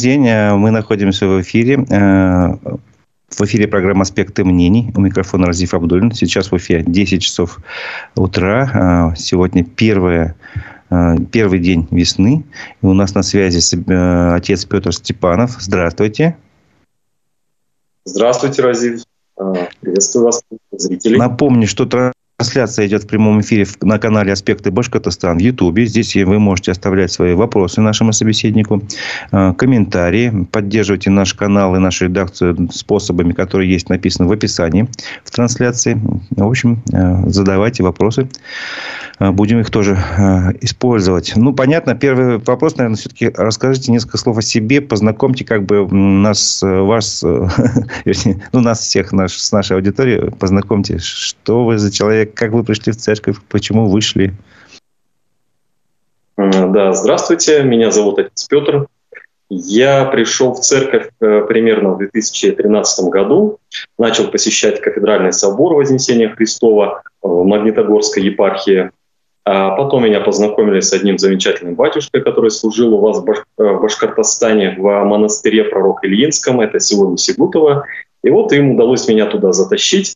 день. Э, мы находимся в эфире. Э, в эфире программа «Аспекты мнений». У микрофона Разиф Абдулин. Сейчас в Уфе 10 часов утра. Сегодня первое первый день весны. И у нас на связи отец Петр Степанов. Здравствуйте. Здравствуйте, Разив. Приветствую вас, зрители. Напомню, что Трансляция идет в прямом эфире на канале «Аспекты Башкортостан» в Ютубе. Здесь вы можете оставлять свои вопросы нашему собеседнику, э, комментарии. Поддерживайте наш канал и нашу редакцию способами, которые есть написаны в описании в трансляции. В общем, э, задавайте вопросы. Э, будем их тоже использовать. Ну, понятно. Первый вопрос, наверное, все-таки расскажите несколько слов о себе. Познакомьте как бы нас, вас, ну, нас всех наш, с нашей аудиторией. Познакомьте, что вы за человек, как вы пришли в церковь, почему вышли? Да, здравствуйте, меня зовут отец Петр. Я пришел в церковь э, примерно в 2013 году, начал посещать кафедральный собор Вознесения Христова в Магнитогорской епархии. А потом меня познакомили с одним замечательным батюшкой, который служил у вас в э, Башкортостане в монастыре пророк Ильинском, это село Сигутово. И вот им удалось меня туда затащить.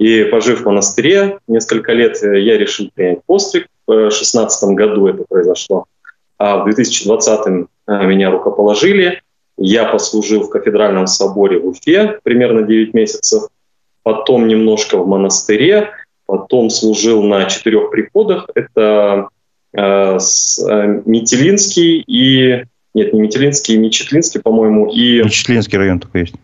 И пожив в монастыре несколько лет, э, я решил принять постриг. В 2016 году это произошло. А в 2020 э, меня рукоположили. Я послужил в кафедральном соборе в Уфе примерно 9 месяцев. Потом немножко в монастыре. Потом служил на четырех приходах. Это э, э, Метелинский и... Нет, не Метелинский, Мечетлинский, по-моему, и... Мечетлинский район такой есть.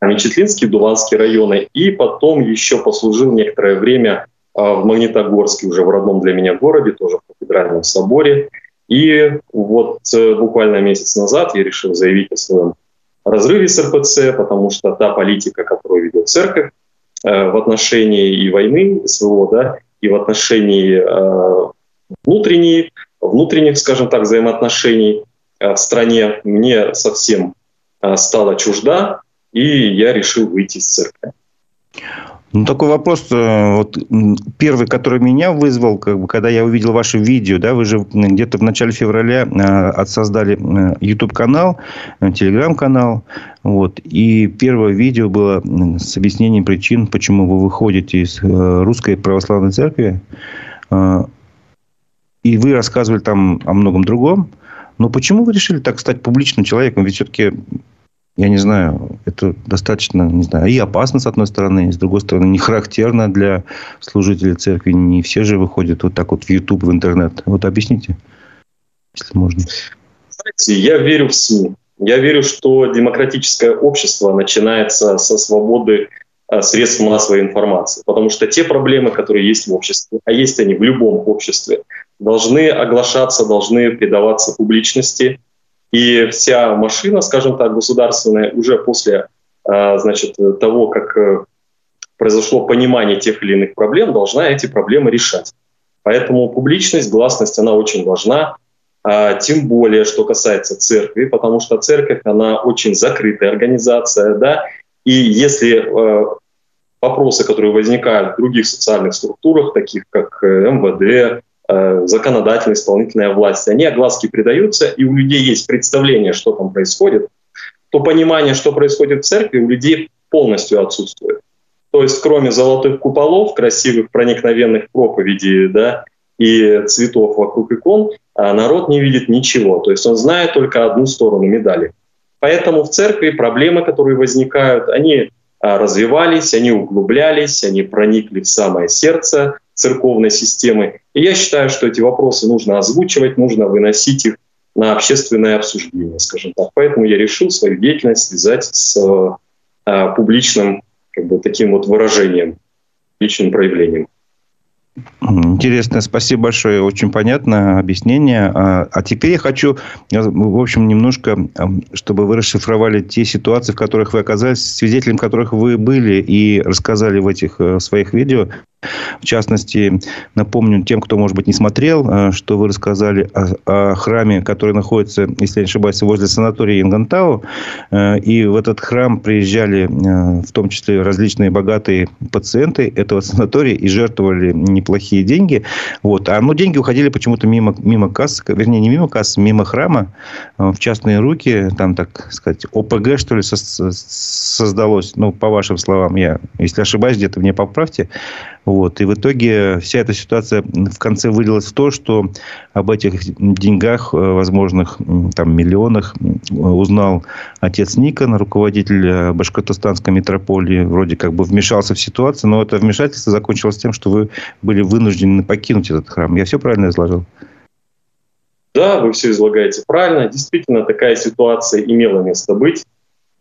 Мечетлинский, Дуванский районы. И потом еще послужил некоторое время а, в Магнитогорске, уже в родном для меня городе, тоже в кафедральном соборе. И вот э, буквально месяц назад я решил заявить о своем разрыве с РПЦ, потому что та политика, которую ведет церковь э, в отношении и войны СВО, да, и в отношении э, внутренней, внутренних, скажем так, взаимоотношений в стране, мне совсем стала чужда и я решил выйти из церкви. Ну, такой вопрос, э, вот первый, который меня вызвал, как бы, когда я увидел ваше видео, да, вы же где-то в начале февраля э, создали э, YouTube-канал, Telegram-канал, вот, и первое видео было с объяснением причин, почему вы выходите из русской православной церкви, и вы рассказывали там о многом другом, но почему вы решили так стать публичным человеком? Ведь все-таки я не знаю, это достаточно, не знаю, и опасно, с одной стороны, и с другой стороны, не характерно для служителей церкви. Не все же выходят вот так вот в YouTube, в интернет. Вот объясните, если можно. Знаете, я верю в СМИ. Я верю, что демократическое общество начинается со свободы а, средств массовой информации. Потому что те проблемы, которые есть в обществе, а есть они в любом обществе, должны оглашаться, должны придаваться публичности – и вся машина, скажем так, государственная, уже после а, значит, того, как э, произошло понимание тех или иных проблем, должна эти проблемы решать. Поэтому публичность, гласность, она очень важна, а, тем более, что касается церкви, потому что церковь, она очень закрытая организация, да, и если э, вопросы, которые возникают в других социальных структурах, таких как э, МВД, законодательная, исполнительная власть, они огласки придаются, и у людей есть представление, что там происходит, то понимание, что происходит в церкви, у людей полностью отсутствует. То есть кроме золотых куполов, красивых проникновенных проповедей да, и цветов вокруг икон, а народ не видит ничего. То есть он знает только одну сторону медали. Поэтому в церкви проблемы, которые возникают, они а, развивались, они углублялись, они проникли в самое сердце церковной системы. И я считаю, что эти вопросы нужно озвучивать, нужно выносить их на общественное обсуждение, скажем так. Поэтому я решил свою деятельность связать с э, публичным как бы, таким вот выражением, личным проявлением. Интересно, спасибо большое, очень понятное объяснение. А, а теперь я хочу, в общем, немножко, чтобы вы расшифровали те ситуации, в которых вы оказались, свидетелем которых вы были и рассказали в этих э, своих видео. В частности, напомню тем, кто, может быть, не смотрел, э, что вы рассказали о, о храме, который находится, если я не ошибаюсь, возле санатория Ингантау. Э, и в этот храм приезжали э, в том числе различные богатые пациенты этого санатория и жертвовали неплохие деньги. Вот. А ну, деньги уходили почему-то мимо, мимо касс, вернее, не мимо касс, мимо храма, в частные руки. Там, так сказать, ОПГ, что ли, создалось. Ну, по вашим словам, я, если ошибаюсь, где-то мне поправьте. Вот. И в итоге вся эта ситуация в конце вылилась в то, что об этих деньгах, э, возможных там, миллионах, узнал отец Никон, руководитель э, Башкортостанской метрополии. Вроде как бы вмешался в ситуацию, но это вмешательство закончилось тем, что вы были вынуждены покинуть этот храм. Я все правильно изложил? Да, вы все излагаете правильно. Действительно, такая ситуация имела место быть.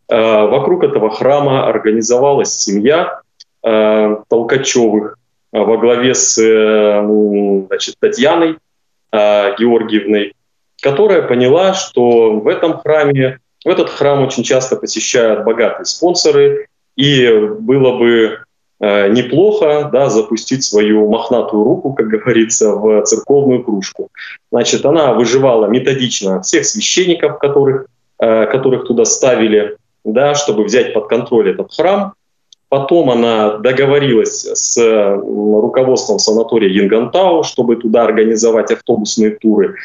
Э, вокруг этого храма организовалась семья, Толкачевых э, во главе с э, значит, Татьяной э, Георгиевной, которая поняла, что в этом храме, в этот храм очень часто посещают богатые спонсоры, и было бы э, неплохо да, запустить свою мохнатую руку, как говорится, в церковную кружку. Значит, она выживала методично всех священников, которых, э, которых туда ставили, да, чтобы взять под контроль этот храм. Потом она договорилась с руководством санатория Янгантау, чтобы туда организовать автобусные туры.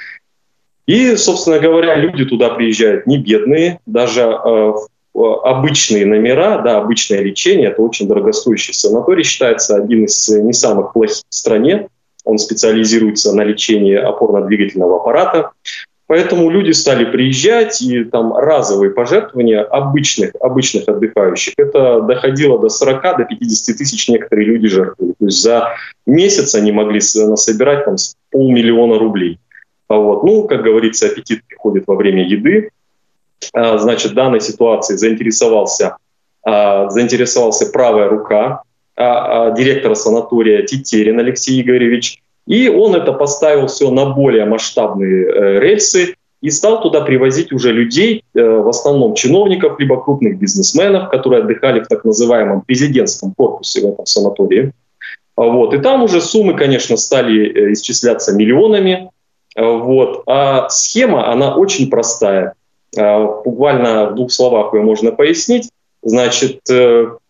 И, собственно говоря, люди туда приезжают не бедные, даже э, обычные номера, да, обычное лечение, это очень дорогостоящий санаторий, считается один из не самых плохих в стране. Он специализируется на лечении опорно-двигательного аппарата. Поэтому люди стали приезжать, и там разовые пожертвования обычных, обычных отдыхающих, это доходило до 40, до 50 тысяч некоторые люди жертвовали. То есть за месяц они могли насобирать там полмиллиона рублей. А вот, ну, как говорится, аппетит приходит во время еды. А, значит, данной ситуации заинтересовался, а, заинтересовался правая рука а, директора санатория Тетерин Алексей Игоревич – и он это поставил все на более масштабные э, рельсы и стал туда привозить уже людей, э, в основном чиновников, либо крупных бизнесменов, которые отдыхали в так называемом президентском корпусе в этом санатории. Вот. И там уже суммы, конечно, стали э, исчисляться миллионами. Вот. А схема, она очень простая. Буквально в двух словах ее можно пояснить. Значит,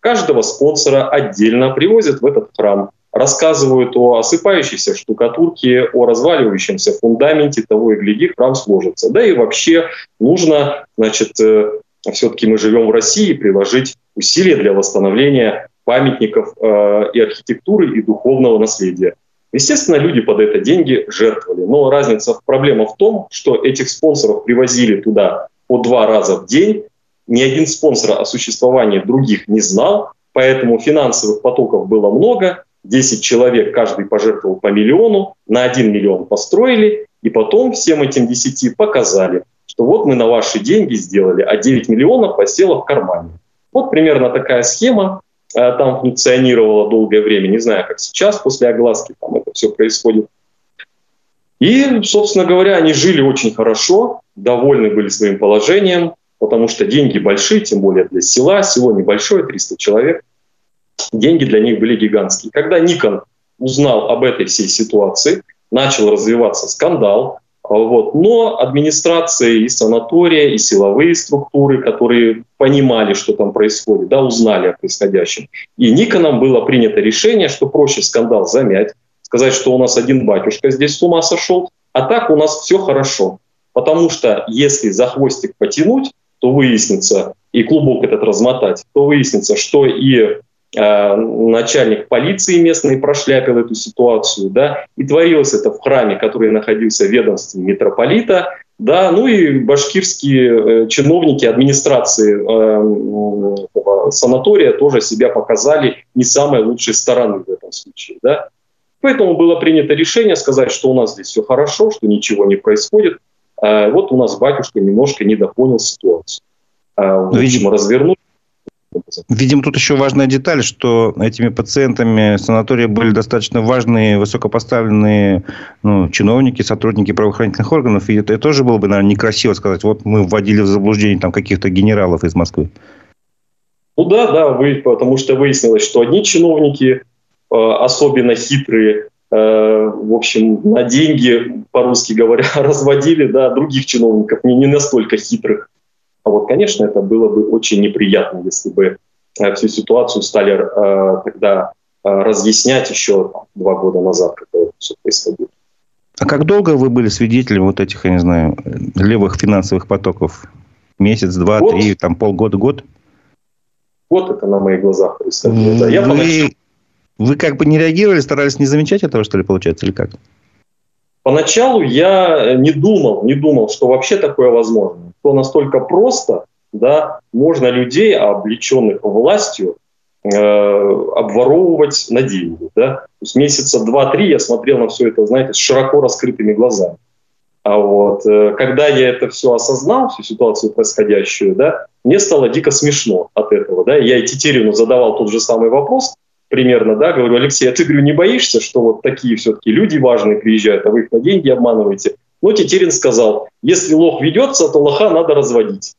каждого спонсора отдельно привозят в этот храм рассказывают о осыпающейся штукатурке, о разваливающемся фундаменте, того и гляди, храм сложится. Да и вообще нужно, значит, э, все-таки мы живем в России, приложить усилия для восстановления памятников э, и архитектуры, и духовного наследия. Естественно, люди под это деньги жертвовали. Но разница, проблема в том, что этих спонсоров привозили туда по два раза в день. Ни один спонсор о существовании других не знал, поэтому финансовых потоков было много, 10 человек, каждый пожертвовал по миллиону, на 1 миллион построили, и потом всем этим 10 показали, что вот мы на ваши деньги сделали, а 9 миллионов посело в кармане. Вот примерно такая схема э, там функционировала долгое время. Не знаю, как сейчас, после огласки там это все происходит. И, собственно говоря, они жили очень хорошо, довольны были своим положением, потому что деньги большие, тем более для села. Село небольшое, 300 человек – деньги для них были гигантские. Когда Никон узнал об этой всей ситуации, начал развиваться скандал, а, вот. Но администрация и санатория, и силовые структуры, которые понимали, что там происходит, да, узнали о происходящем. И Никоном было принято решение, что проще скандал замять, сказать, что у нас один батюшка здесь с ума сошел, а так у нас все хорошо. Потому что если за хвостик потянуть, то выяснится, и клубок этот размотать, то выяснится, что и начальник полиции местный прошляпил эту ситуацию, да, и творилось это в храме, который находился в ведомстве митрополита, да, ну и башкирские э, чиновники администрации э, санатория тоже себя показали не самой лучшей стороны в этом случае, да. Поэтому было принято решение сказать, что у нас здесь все хорошо, что ничего не происходит. Вот у нас батюшка немножко недопонял ситуацию. А, в общем, развернуть Видимо, тут еще важная деталь, что этими пациентами санатория были достаточно важные, высокопоставленные ну, чиновники, сотрудники правоохранительных органов. И это тоже было бы, наверное, некрасиво сказать, вот мы вводили в заблуждение там каких-то генералов из Москвы. Ну да, да, вы, потому что выяснилось, что одни чиновники особенно хитрые, в общем, на деньги, по-русски говоря, разводили, да, других чиновников, не, не настолько хитрых. А вот, конечно, это было бы очень неприятно, если бы всю ситуацию стали тогда разъяснять еще там, два года назад, когда это все происходило. А как долго вы были свидетелем вот этих, я не знаю, левых финансовых потоков? Месяц, два, год. три, там полгода, год? Год это на моих глазах происходило. Да, я вы, поначалу... вы как бы не реагировали, старались не замечать этого, что ли, получается, или как? Поначалу я не думал, не думал, что вообще такое возможно. Что настолько просто, да, можно людей, облеченных властью, э, обворовывать на деньги. Да? То есть месяца два-три я смотрел на все это, знаете, с широко раскрытыми глазами. А вот, э, когда я это все осознал, всю ситуацию происходящую, да, мне стало дико смешно от этого. Да? Я и Тетерину задавал тот же самый вопрос, примерно, да, говорю, Алексей, а ты, говорю, не боишься, что вот такие все-таки люди важные приезжают, а вы их на деньги обманываете? Но Тетерин сказал, если лох ведется, то лоха надо разводить.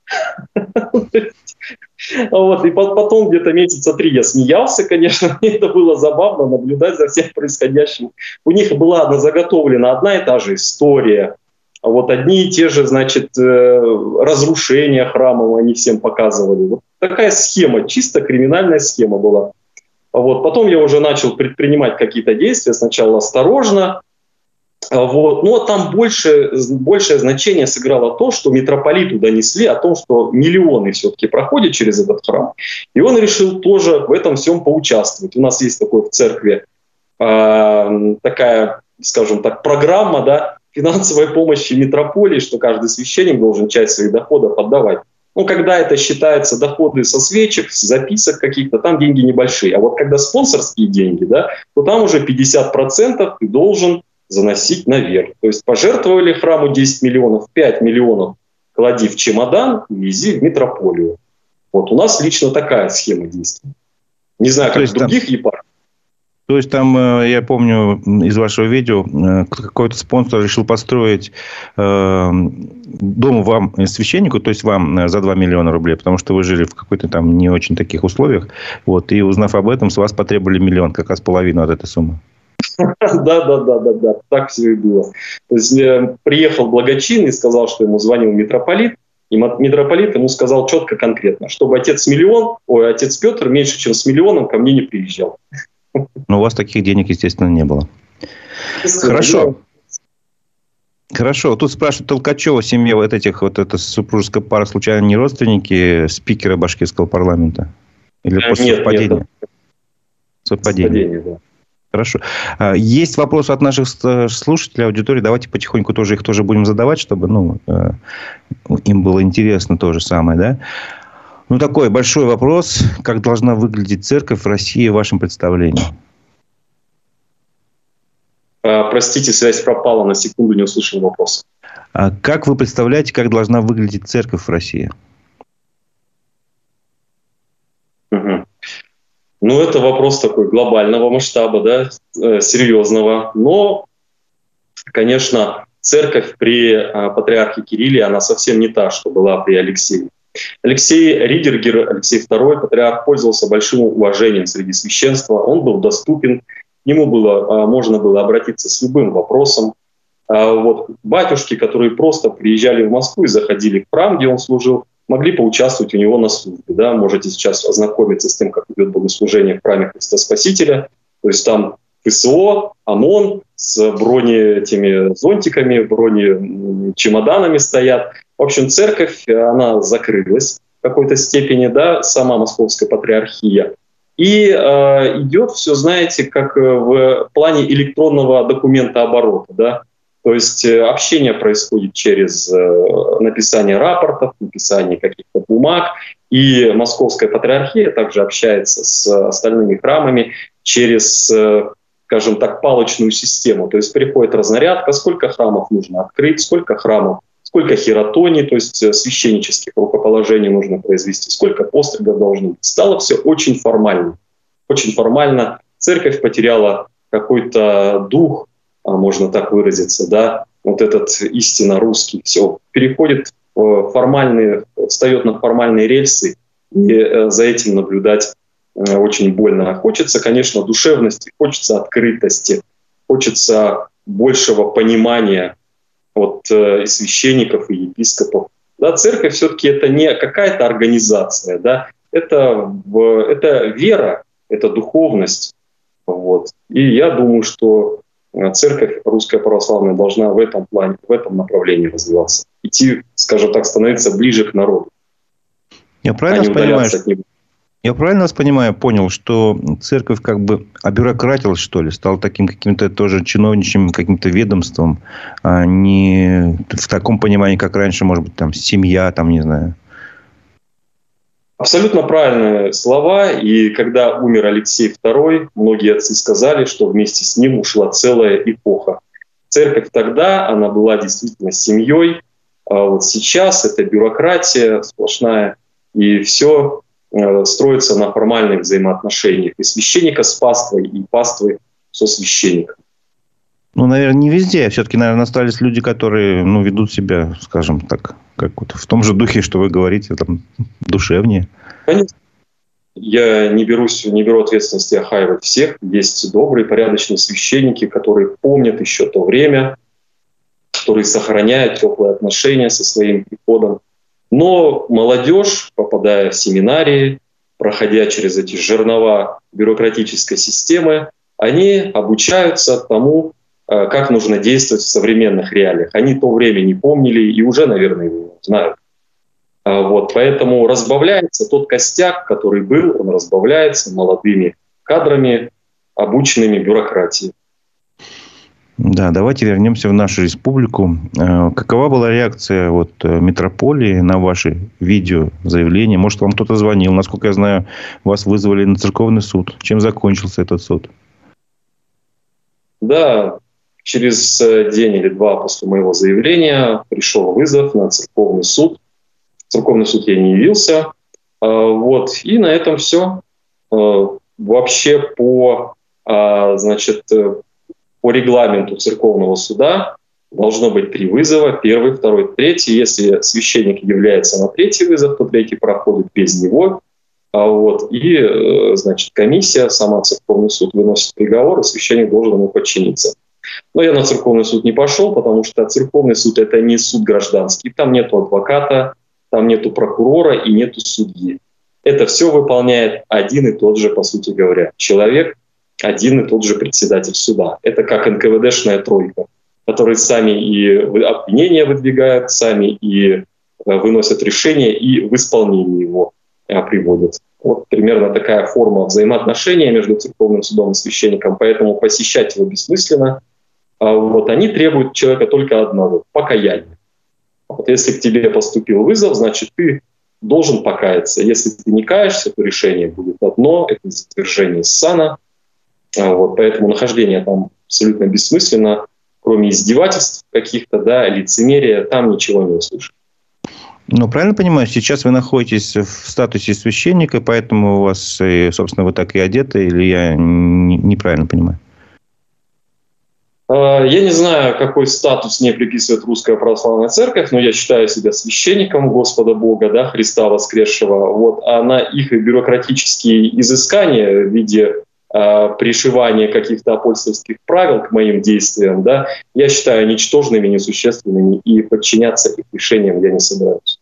Вот, и потом где-то месяца три я смеялся, конечно, мне это было забавно наблюдать за всем происходящим. У них была заготовлена одна и та же история, вот одни и те же, значит, э, разрушения храмов они всем показывали. Вот такая схема, чисто криминальная схема была. Вот. Потом я уже начал предпринимать какие-то действия, сначала осторожно, вот. Но там больше, большее значение сыграло то, что митрополиту донесли о том, что миллионы все-таки проходят через этот храм. И он решил тоже в этом всем поучаствовать. У нас есть такой в церкви э, такая, скажем так, программа да, финансовой помощи митрополии, что каждый священник должен часть своих доходов отдавать. Ну, когда это считается доходы со свечек, с записок каких-то, там деньги небольшие. А вот когда спонсорские деньги, да, то там уже 50% ты должен заносить наверх. То есть пожертвовали храму 10 миллионов, 5 миллионов клади в чемодан и вези в метрополию. Вот у нас лично такая схема действует. Не знаю, как в других там... епархиях. То есть там, э, я помню из вашего видео, э, какой-то спонсор решил построить э, дом вам, священнику, то есть вам за 2 миллиона рублей, потому что вы жили в какой-то там не очень таких условиях. Вот, и узнав об этом, с вас потребовали миллион, как раз половину от этой суммы. Да, да, да, да, да, так все и было. То есть э, приехал благочин и сказал, что ему звонил митрополит, и митрополит ему сказал четко, конкретно, чтобы отец миллион, ой, отец Петр меньше, чем с миллионом ко мне не приезжал. Но у вас таких денег, естественно, не было. Хорошо. Хорошо. Тут спрашивают Толкачева, семья вот этих, вот эта супружеская пара, случайно не родственники спикера башкирского парламента? Или э, просто нет, совпадение? Нет, совпадение. совпадение да. Хорошо. А, есть вопрос от наших слушателей, аудитории. Давайте потихоньку тоже их тоже будем задавать, чтобы ну, э, им было интересно то же самое. Да? Ну, такой большой вопрос. Как должна выглядеть церковь в России в вашем представлении? А, простите, связь пропала. На секунду не услышал вопрос. А как вы представляете, как должна выглядеть церковь в России? Ну, это вопрос такой глобального масштаба, да, э, серьезного. Но, конечно, церковь при э, патриархе Кирилле, она совсем не та, что была при Алексее. Алексей Ридергер, Алексей II, патриарх, пользовался большим уважением среди священства. Он был доступен, к нему было, э, можно было обратиться с любым вопросом. А вот батюшки, которые просто приезжали в Москву и заходили в храм, где он служил, могли поучаствовать у него на службе. Да? Можете сейчас ознакомиться с тем, как идет богослужение в храме Христа Спасителя. То есть там ФСО, ОМОН с брони этими зонтиками, брони чемоданами стоят. В общем, церковь, она закрылась в какой-то степени, да, сама Московская патриархия. И э, идет все, знаете, как в плане электронного документа оборота, да, то есть э, общение происходит через э, написание рапортов, написание каких-то бумаг, и Московская патриархия также общается с остальными храмами через, э, скажем так, палочную систему. То есть приходит разнарядка, сколько храмов нужно открыть, сколько храмов, сколько хиротоний, то есть священнических рукоположений нужно произвести, сколько постригов должно быть. Стало все очень формально. Очень формально. Церковь потеряла какой-то дух, можно так выразиться, да, вот этот истинно русский, все переходит в формальные, встает на формальные рельсы, и э, за этим наблюдать очень больно. Хочется, конечно, душевности, хочется открытости, хочется большего понимания от э, священников и епископов. Да, церковь все-таки это не какая-то организация, да, это, это вера, это духовность. Вот. И я думаю, что э, церковь русская православная должна в этом плане, в этом направлении развиваться. Идти, скажем так, становиться ближе к народу. Я правильно а понимаю, от него. Я правильно вас понимаю, понял, что церковь как бы обюрократилась, что ли, стал таким каким-то тоже чиновничьим каким-то ведомством, а не в таком понимании, как раньше, может быть, там семья, там, не знаю. Абсолютно правильные слова. И когда умер Алексей II, многие отцы сказали, что вместе с ним ушла целая эпоха. Церковь тогда, она была действительно семьей, а вот сейчас это бюрократия сплошная, и все Э, строится на формальных взаимоотношениях и священника с паствой, и паствы со священником. Ну, наверное, не везде. Все-таки, наверное, остались люди, которые ну, ведут себя, скажем так, как вот в том же духе, что вы говорите, там, душевнее. Конечно. Я не, берусь, не беру ответственности охаивать всех. Есть добрые, порядочные священники, которые помнят еще то время, которые сохраняют теплые отношения со своим приходом. Но молодежь, попадая в семинарии, проходя через эти жернова бюрократической системы, они обучаются тому, как нужно действовать в современных реалиях. Они то время не помнили и уже, наверное, его знают. А вот, поэтому разбавляется тот костяк, который был, он разбавляется молодыми кадрами, обученными бюрократией. Да, давайте вернемся в нашу республику. Э, какова была реакция вот э, метрополии на ваши видео заявления? Может, вам кто-то звонил? Насколько я знаю, вас вызвали на церковный суд. Чем закончился этот суд? Да, через э, день или два после моего заявления пришел вызов на церковный суд. В церковный суд я не явился. Вот. И на этом все. Вообще по значит, по регламенту церковного суда должно быть три вызова, первый, второй, третий. Если священник является на третий вызов, то третий проходит без него. А вот, и, э, значит, комиссия, сама церковный суд выносит приговор, и священник должен ему подчиниться. Но я на церковный суд не пошел, потому что церковный суд – это не суд гражданский. Там нет адвоката, там нет прокурора и нет судьи. Это все выполняет один и тот же, по сути говоря, человек, один и тот же председатель суда. Это как НКВДшная тройка, которые сами и обвинения выдвигают, сами и э, выносят решения и в исполнение его э, приводят. Вот примерно такая форма взаимоотношения между церковным судом и священником, поэтому посещать его бессмысленно. А вот они требуют человека только одного – покаяния. Вот если к тебе поступил вызов, значит, ты должен покаяться. Если ты не каешься, то решение будет одно – это затвержение сана, а, вот, поэтому нахождение там абсолютно бессмысленно, кроме издевательств каких-то, да, лицемерия, там ничего не услышишь. Ну, правильно понимаю, сейчас вы находитесь в статусе священника, поэтому у вас, собственно, вы так и одеты, или я неправильно понимаю? А, я не знаю, какой статус мне приписывает Русская Православная Церковь, но я считаю себя священником Господа Бога, да, Христа воскресшего. Вот, а на их бюрократические изыскания в виде Э, пришивание каких-то апостольских правил к моим действиям, да, я считаю ничтожными, несущественными, и подчиняться их решениям я не собираюсь.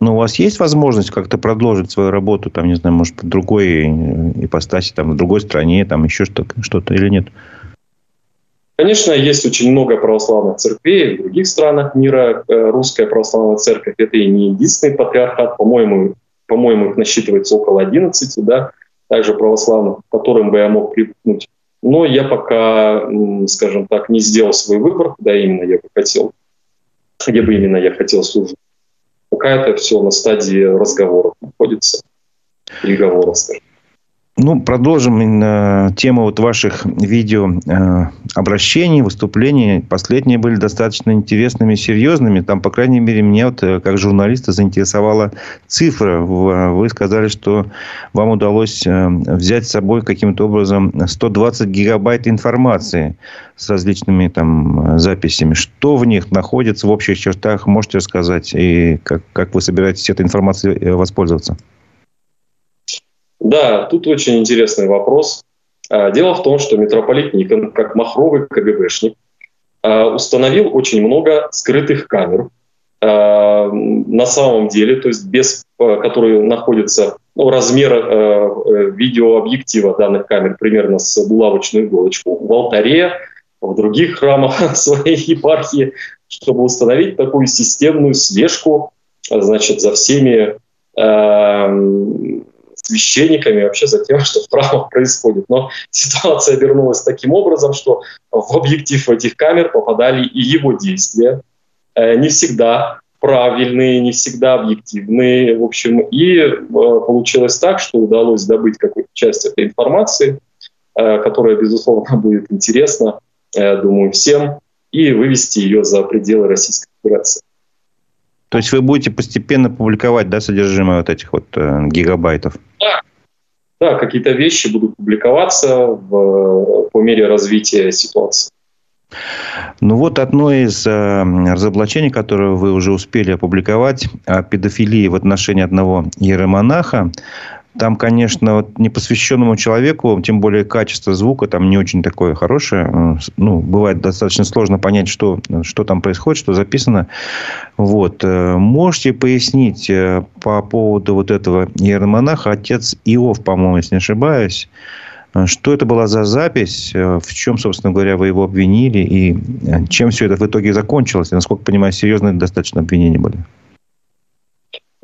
Но у вас есть возможность как-то продолжить свою работу, там, не знаю, может, в другой ипостаси, там, в другой стране, там, еще что-то, что-то или нет? Конечно, есть очень много православных церквей в других странах мира. Э, Русская православная церковь – это и не единственный патриархат, по-моему, по-моему, их насчитывается около 11, да, также православных, к которым бы я мог привыкнуть. Но я пока, скажем так, не сделал свой выбор, куда именно я бы хотел, где бы именно я хотел служить. Пока это все на стадии разговоров находится, переговоров, скажем. Ну, продолжим именно тему вот ваших видео э, обращений, выступлений. Последние были достаточно интересными, серьезными. Там, по крайней мере, меня вот, э, как журналиста заинтересовала цифра. Вы сказали, что вам удалось э, взять с собой каким-то образом 120 гигабайт информации с различными там записями. Что в них находится в общих чертах, можете рассказать? И как, как вы собираетесь этой информацией воспользоваться? Да, тут очень интересный вопрос. А, дело в том, что митрополит Никон, как махровый КГБшник, а, установил очень много скрытых камер а, на самом деле, то есть без, которые находятся ну, размер э, видеообъектива данных камер примерно с булавочную иголочку в алтаре, в других храмах своей епархии, чтобы установить такую системную слежку значит, за всеми священниками, вообще за тем, что в храмах происходит. Но ситуация обернулась таким образом, что в объектив этих камер попадали и его действия, э, не всегда правильные, не всегда объективные, в общем, и э, получилось так, что удалось добыть какую-то часть этой информации, э, которая, безусловно, будет интересна, думаю, всем, и вывести ее за пределы Российской Федерации. То есть вы будете постепенно публиковать да, содержимое вот этих вот э, гигабайтов? Да, да какие-то вещи будут публиковаться в, по мере развития ситуации. Ну вот одно из э, разоблачений, которое вы уже успели опубликовать, о педофилии в отношении одного иеромонаха, там, конечно, вот непосвященному человеку, тем более качество звука там не очень такое хорошее. Ну, бывает достаточно сложно понять, что, что там происходит, что записано. Вот. Э, можете пояснить э, по поводу вот этого иеромонаха, отец Иов, по-моему, если не ошибаюсь, э, что это была за запись, в чем, собственно говоря, вы его обвинили, и чем все это в итоге закончилось, и, насколько понимаю, серьезные достаточно обвинения были?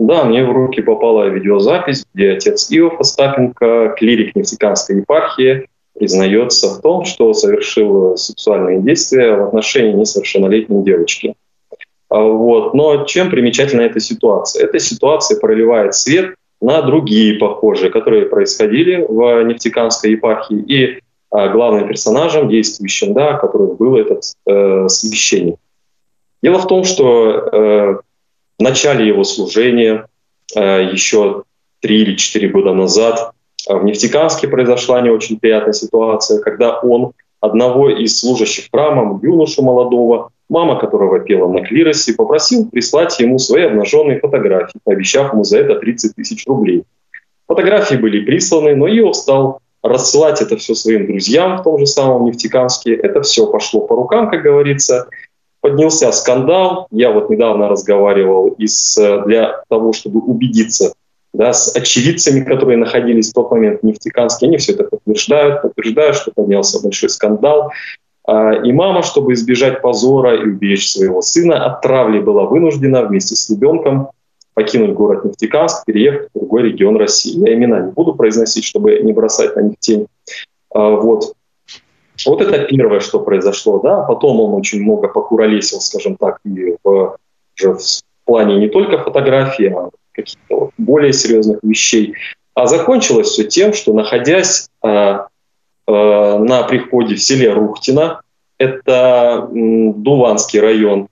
Да, мне в руки попала видеозапись, где отец Иов Остапенко, клирик Нефтекамской епархии, признается в том, что совершил сексуальные действия в отношении несовершеннолетней девочки. А, вот. Но чем примечательна эта ситуация? Эта ситуация проливает свет на другие похожие, которые происходили в Нефтекамской епархии. И а, главным персонажем, действующим, да, которым был этот э, священник. Дело в том, что э, в начале его служения, э, еще три или четыре года назад, э, в Нефтекамске произошла не очень приятная ситуация, когда он одного из служащих храма, юношу молодого, мама которого пела на клиросе, попросил прислать ему свои обнаженные фотографии, пообещав ему за это 30 тысяч рублей. Фотографии были присланы, но Иов стал рассылать это все своим друзьям в том же самом Нефтекамске. Это все пошло по рукам, как говорится поднялся скандал. Я вот недавно разговаривал из, э, для того, чтобы убедиться да, с очевидцами, которые находились в тот момент в Нефтеканске. Они все это подтверждают, подтверждают, что поднялся большой скандал. А, и мама, чтобы избежать позора и уберечь своего сына от травли, была вынуждена вместе с ребенком покинуть город Нефтеканск, переехать в другой регион России. Я имена не буду произносить, чтобы не бросать на них тень. А, вот. Вот это первое, что произошло. Да? Потом он очень много покуролесил, скажем так, и в, в плане не только фотографии, а каких-то вот более серьезных вещей. А закончилось все тем, что находясь э, э, на приходе в селе Рухтино, это э, Дуванский район,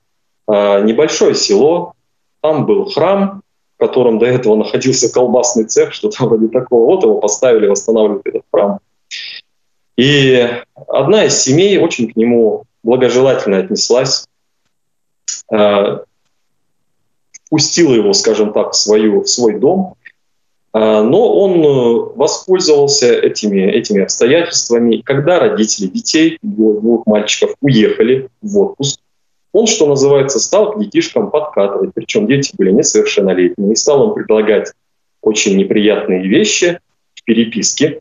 э, небольшое село, там был храм, в котором до этого находился колбасный цех, что-то вроде такого. Вот его поставили восстанавливать этот храм. И одна из семей очень к нему благожелательно отнеслась, э, пустила его, скажем так, в, свою, в свой дом, э, но он э, воспользовался этими, этими обстоятельствами. Когда родители детей, двух мальчиков, уехали в отпуск, он, что называется, стал к детишкам подкатывать, причем дети были несовершеннолетние, и стал он предлагать очень неприятные вещи в переписке,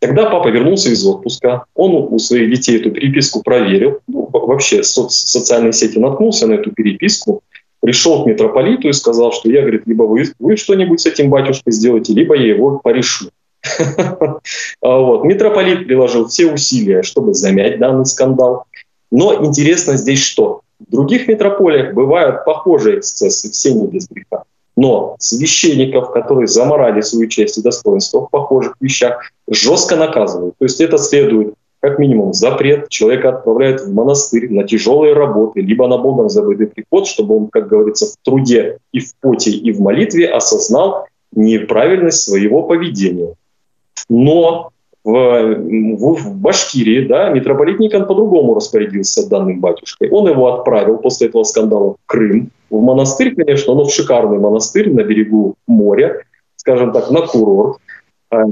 когда папа вернулся из отпуска, он у своих детей эту переписку проверил, ну, вообще соц социальные сети наткнулся на эту переписку, пришел к митрополиту и сказал, что я, говорит, либо вы, вы что-нибудь с этим батюшкой сделаете, либо я его порешу. А вот. Митрополит приложил все усилия, чтобы замять данный скандал. Но интересно здесь что? В других метрополиях бывают похожие эксцессы, все не без греха. Но священников, которые заморали свою честь и достоинство в похожих вещах, жестко наказывают. То есть это следует как минимум запрет, человека отправляют в монастырь на тяжелые работы, либо на Богом забытый приход, чтобы он, как говорится, в труде и в поте и в молитве осознал неправильность своего поведения. Но в, в, в Башкирии да, митрополит Никон по-другому распорядился данным батюшкой. Он его отправил после этого скандала в Крым, в монастырь, конечно, но в шикарный монастырь на берегу моря, скажем так, на курорт.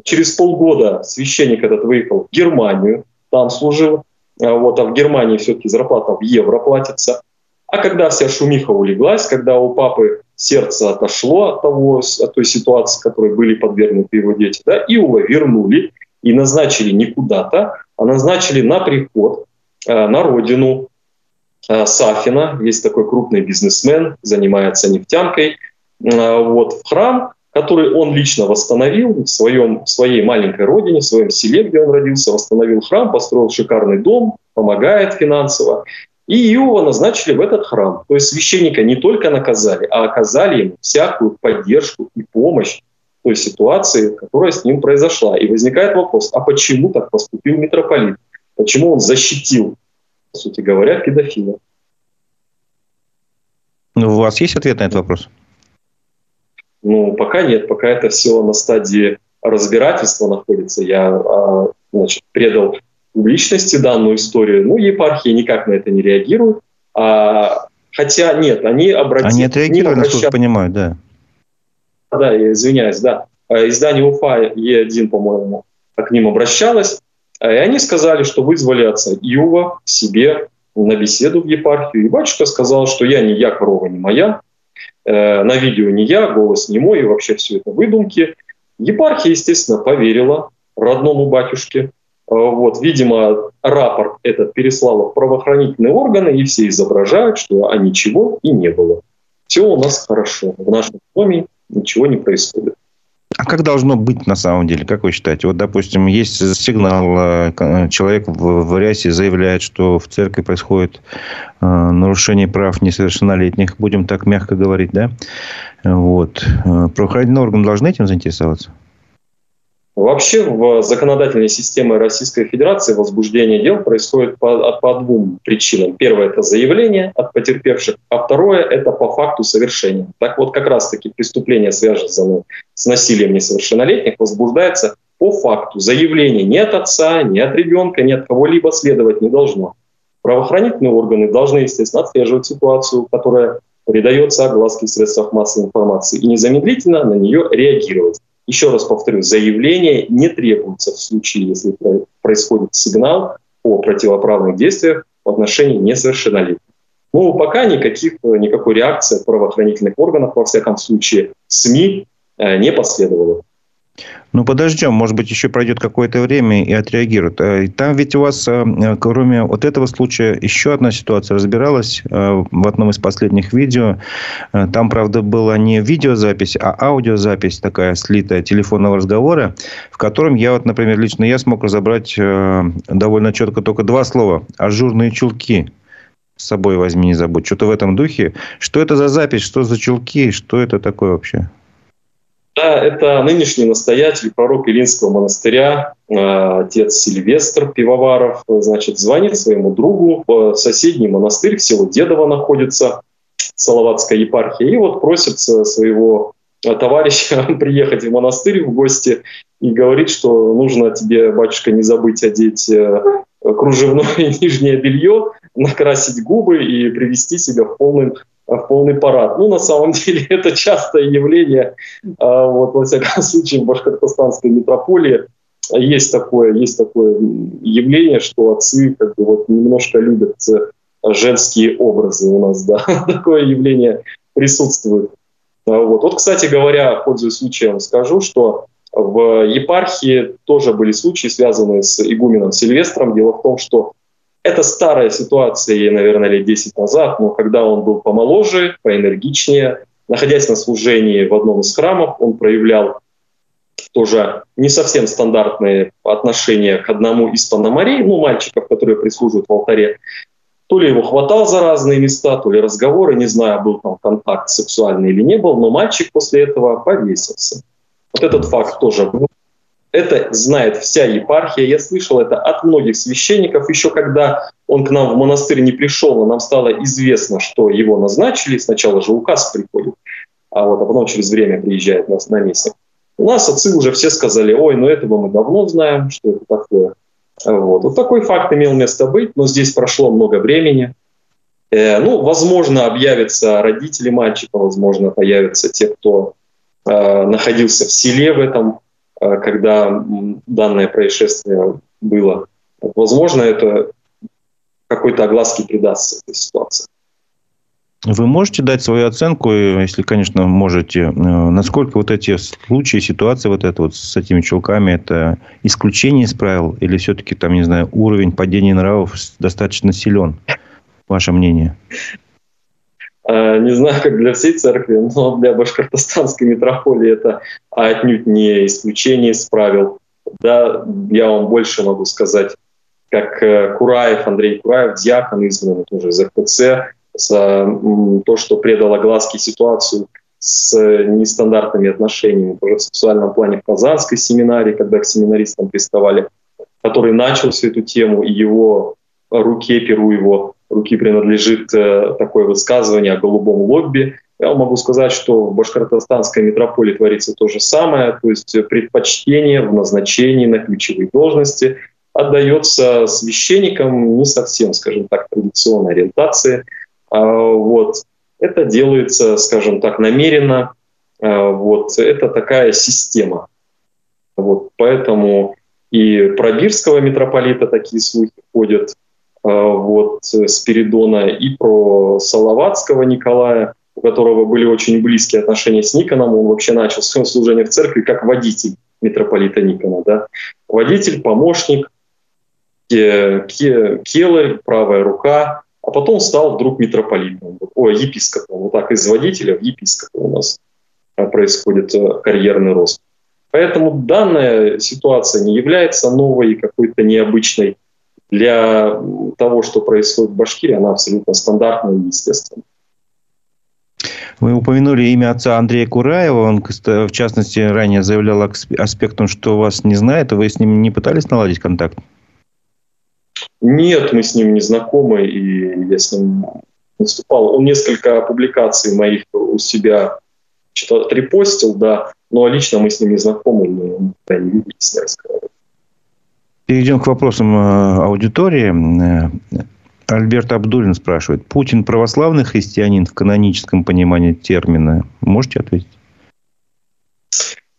Через полгода священник этот выехал в Германию, там служил. Вот, а в Германии все-таки зарплата в евро платится. А когда вся шумиха улеглась, когда у папы сердце отошло от, того, от той ситуации, которой были подвергнуты его дети, да, Иова вернули и назначили не куда-то, а назначили на приход, э, на родину Сафина. Есть такой крупный бизнесмен, занимается нефтянкой. Э, вот, в храм, который он лично восстановил в, своем, в своей маленькой родине, в своем селе, где он родился, восстановил храм, построил шикарный дом, помогает финансово. И Иова назначили в этот храм. То есть священника не только наказали, а оказали ему всякую поддержку и помощь той ситуации, которая с ним произошла. И возникает вопрос, а почему так поступил митрополит? Почему он защитил, по сути говоря, педофила? Ну, у вас есть ответ на этот вопрос? Ну, пока нет, пока это все на стадии разбирательства находится. Я а, значит, предал публичности данную историю. Ну, епархии никак на это не реагируют. А, хотя нет, они обратились... Они отреагировали, насколько понимаю, да. Да, извиняюсь, да. А, издание УФА Е1, по-моему, к ним обращалось. А, и они сказали, что вызвали отца Иова себе на беседу в епархию. И батюшка сказал, что я не я, корова не моя, э, на видео не я, голос не мой, и вообще все это выдумки. Епархия, естественно, поверила родному батюшке, Э, вот, видимо, рапорт этот переслал в правоохранительные органы, и все изображают, что а ничего и не было. Все у нас хорошо. В нашем доме ничего не происходит. А как должно быть на самом деле, как вы считаете? Вот, допустим, есть сигнал, э, человек в, в рясе заявляет, что в церкви происходит э, нарушение прав несовершеннолетних, будем так мягко говорить, да? Вот. Э, правоохранительные органы должны этим заинтересоваться? Вообще в законодательной системе Российской Федерации возбуждение дел происходит по, по двум причинам. Первое – это заявление от потерпевших, а второе – это по факту совершения. Так вот, как раз-таки преступление, связанное с насилием несовершеннолетних, возбуждается по факту. Заявление ни от отца, ни от ребенка, ни от кого-либо следовать не должно. Правоохранительные органы должны, естественно, отслеживать ситуацию, которая передается огласке в средствах массовой информации, и незамедлительно на нее реагировать. Еще раз повторю, заявление не требуется в случае, если происходит сигнал о противоправных действиях в отношении несовершеннолетних. Ну, пока никаких, никакой реакции правоохранительных органов, во всяком случае, СМИ э, не последовало. Ну, подождем, может быть, еще пройдет какое-то время и отреагируют. Э, там ведь у вас, э, кроме вот этого случая, еще одна ситуация разбиралась э, в одном из последних видео. Там, правда, была не видеозапись, а аудиозапись такая слитая телефонного разговора, в котором я вот, например, лично я смог разобрать довольно четко только два слова. Ажурные чулки с собой возьми, не забудь. Что-то в этом духе. Что это за запись, что за чулки, что это такое вообще? Да, это нынешний настоятель, пророк Илинского монастыря, э, отец Сильвестр Пивоваров, значит, звонит своему другу в соседний монастырь, в село Дедово находится, Салаватская епархия, и вот просит своего товарища приехать в монастырь в гости и говорит, что нужно тебе, батюшка, не забыть одеть э, кружевное нижнее белье, накрасить губы и привести себя в полном в полный парад. Ну, на самом деле, это частое явление, а, вот, во всяком случае, в башкортостанской метрополии есть такое, есть такое явление, что отцы как бы вот немножко любят женские образы у нас, да, такое явление присутствует. Вот. вот, кстати говоря, пользуясь случаем, скажу, что в епархии тоже были случаи, связанные с игуменом Сильвестром. Дело в том, что это старая ситуация, ей, наверное, лет 10 назад, но когда он был помоложе, поэнергичнее, находясь на служении в одном из храмов, он проявлял тоже не совсем стандартные отношения к одному из паномарей, ну, мальчиков, которые прислуживают в алтаре. То ли его хватал за разные места, то ли разговоры, не знаю, был там контакт сексуальный или не был, но мальчик после этого повесился. Вот этот факт тоже был это знает вся епархия. Я слышал это от многих священников. Еще когда он к нам в монастырь не пришел, но нам стало известно, что его назначили. Сначала же указ приходит, а, вот, а потом через время приезжает нас на месте. У нас отцы уже все сказали, ой, ну этого мы давно знаем, что это такое. Вот. вот такой факт имел место быть, но здесь прошло много времени. Э, ну, возможно, объявятся родители мальчика, возможно, появятся те, кто э, находился в селе в этом когда данное происшествие было. Возможно, это какой-то огласки придастся этой ситуации. Вы можете дать свою оценку, если, конечно, можете, э, насколько вот эти случаи, ситуации вот это вот с этими чулками, это исключение из правил или все-таки там, не знаю, уровень падения нравов достаточно силен? Ваше мнение? А, не знаю, как для всей церкви, но для башкортостанской митрополии это отнюдь не исключение из правил. Да, я вам больше могу сказать, как э, Кураев, Андрей Кураев, диакон, изгнанный тоже из РПЦ, то, что предало глазки ситуацию с нестандартными отношениями тоже в сексуальном плане в Казанской семинарии, когда к семинаристам приставали, который начал всю эту тему, и его руке, перу его руки принадлежит э, такое высказывание о голубом лобби. Я могу сказать, что в башкортостанской метрополии творится то же самое, то есть предпочтение в назначении на ключевые должности отдается священникам не совсем, скажем так, традиционной ориентации – а, вот. Это делается, скажем так, намеренно. А, вот. Это такая система. Вот. Поэтому и про Бирского митрополита такие слухи ходят, вот, Спиридона, и про Салаватского Николая, у которого были очень близкие отношения с Никоном. Он вообще начал свое служение в церкви как водитель митрополита Никона. Да? Водитель, помощник, келарь, правая рука, а потом стал вдруг митрополитом, о, епископом. Вот так из водителя в епископа у нас э, происходит э, карьерный рост. Поэтому данная ситуация не является новой какой-то необычной. Для того, что происходит в Башкирии, она абсолютно стандартная и естественная. Вы упомянули имя отца Андрея Кураева. Он, в частности, ранее заявлял аспектом, что вас не знает. Вы с ним не пытались наладить контакт? Нет, мы с ним не знакомы, и я с ним выступал. Он несколько публикаций моих у себя что-то репостил, да, но лично мы с ним не знакомы, мы никогда не виделись, не разговаривали. Перейдем к вопросам э, аудитории. Э, Альберт Абдулин спрашивает. Путин православный христианин в каноническом понимании термина? Можете ответить?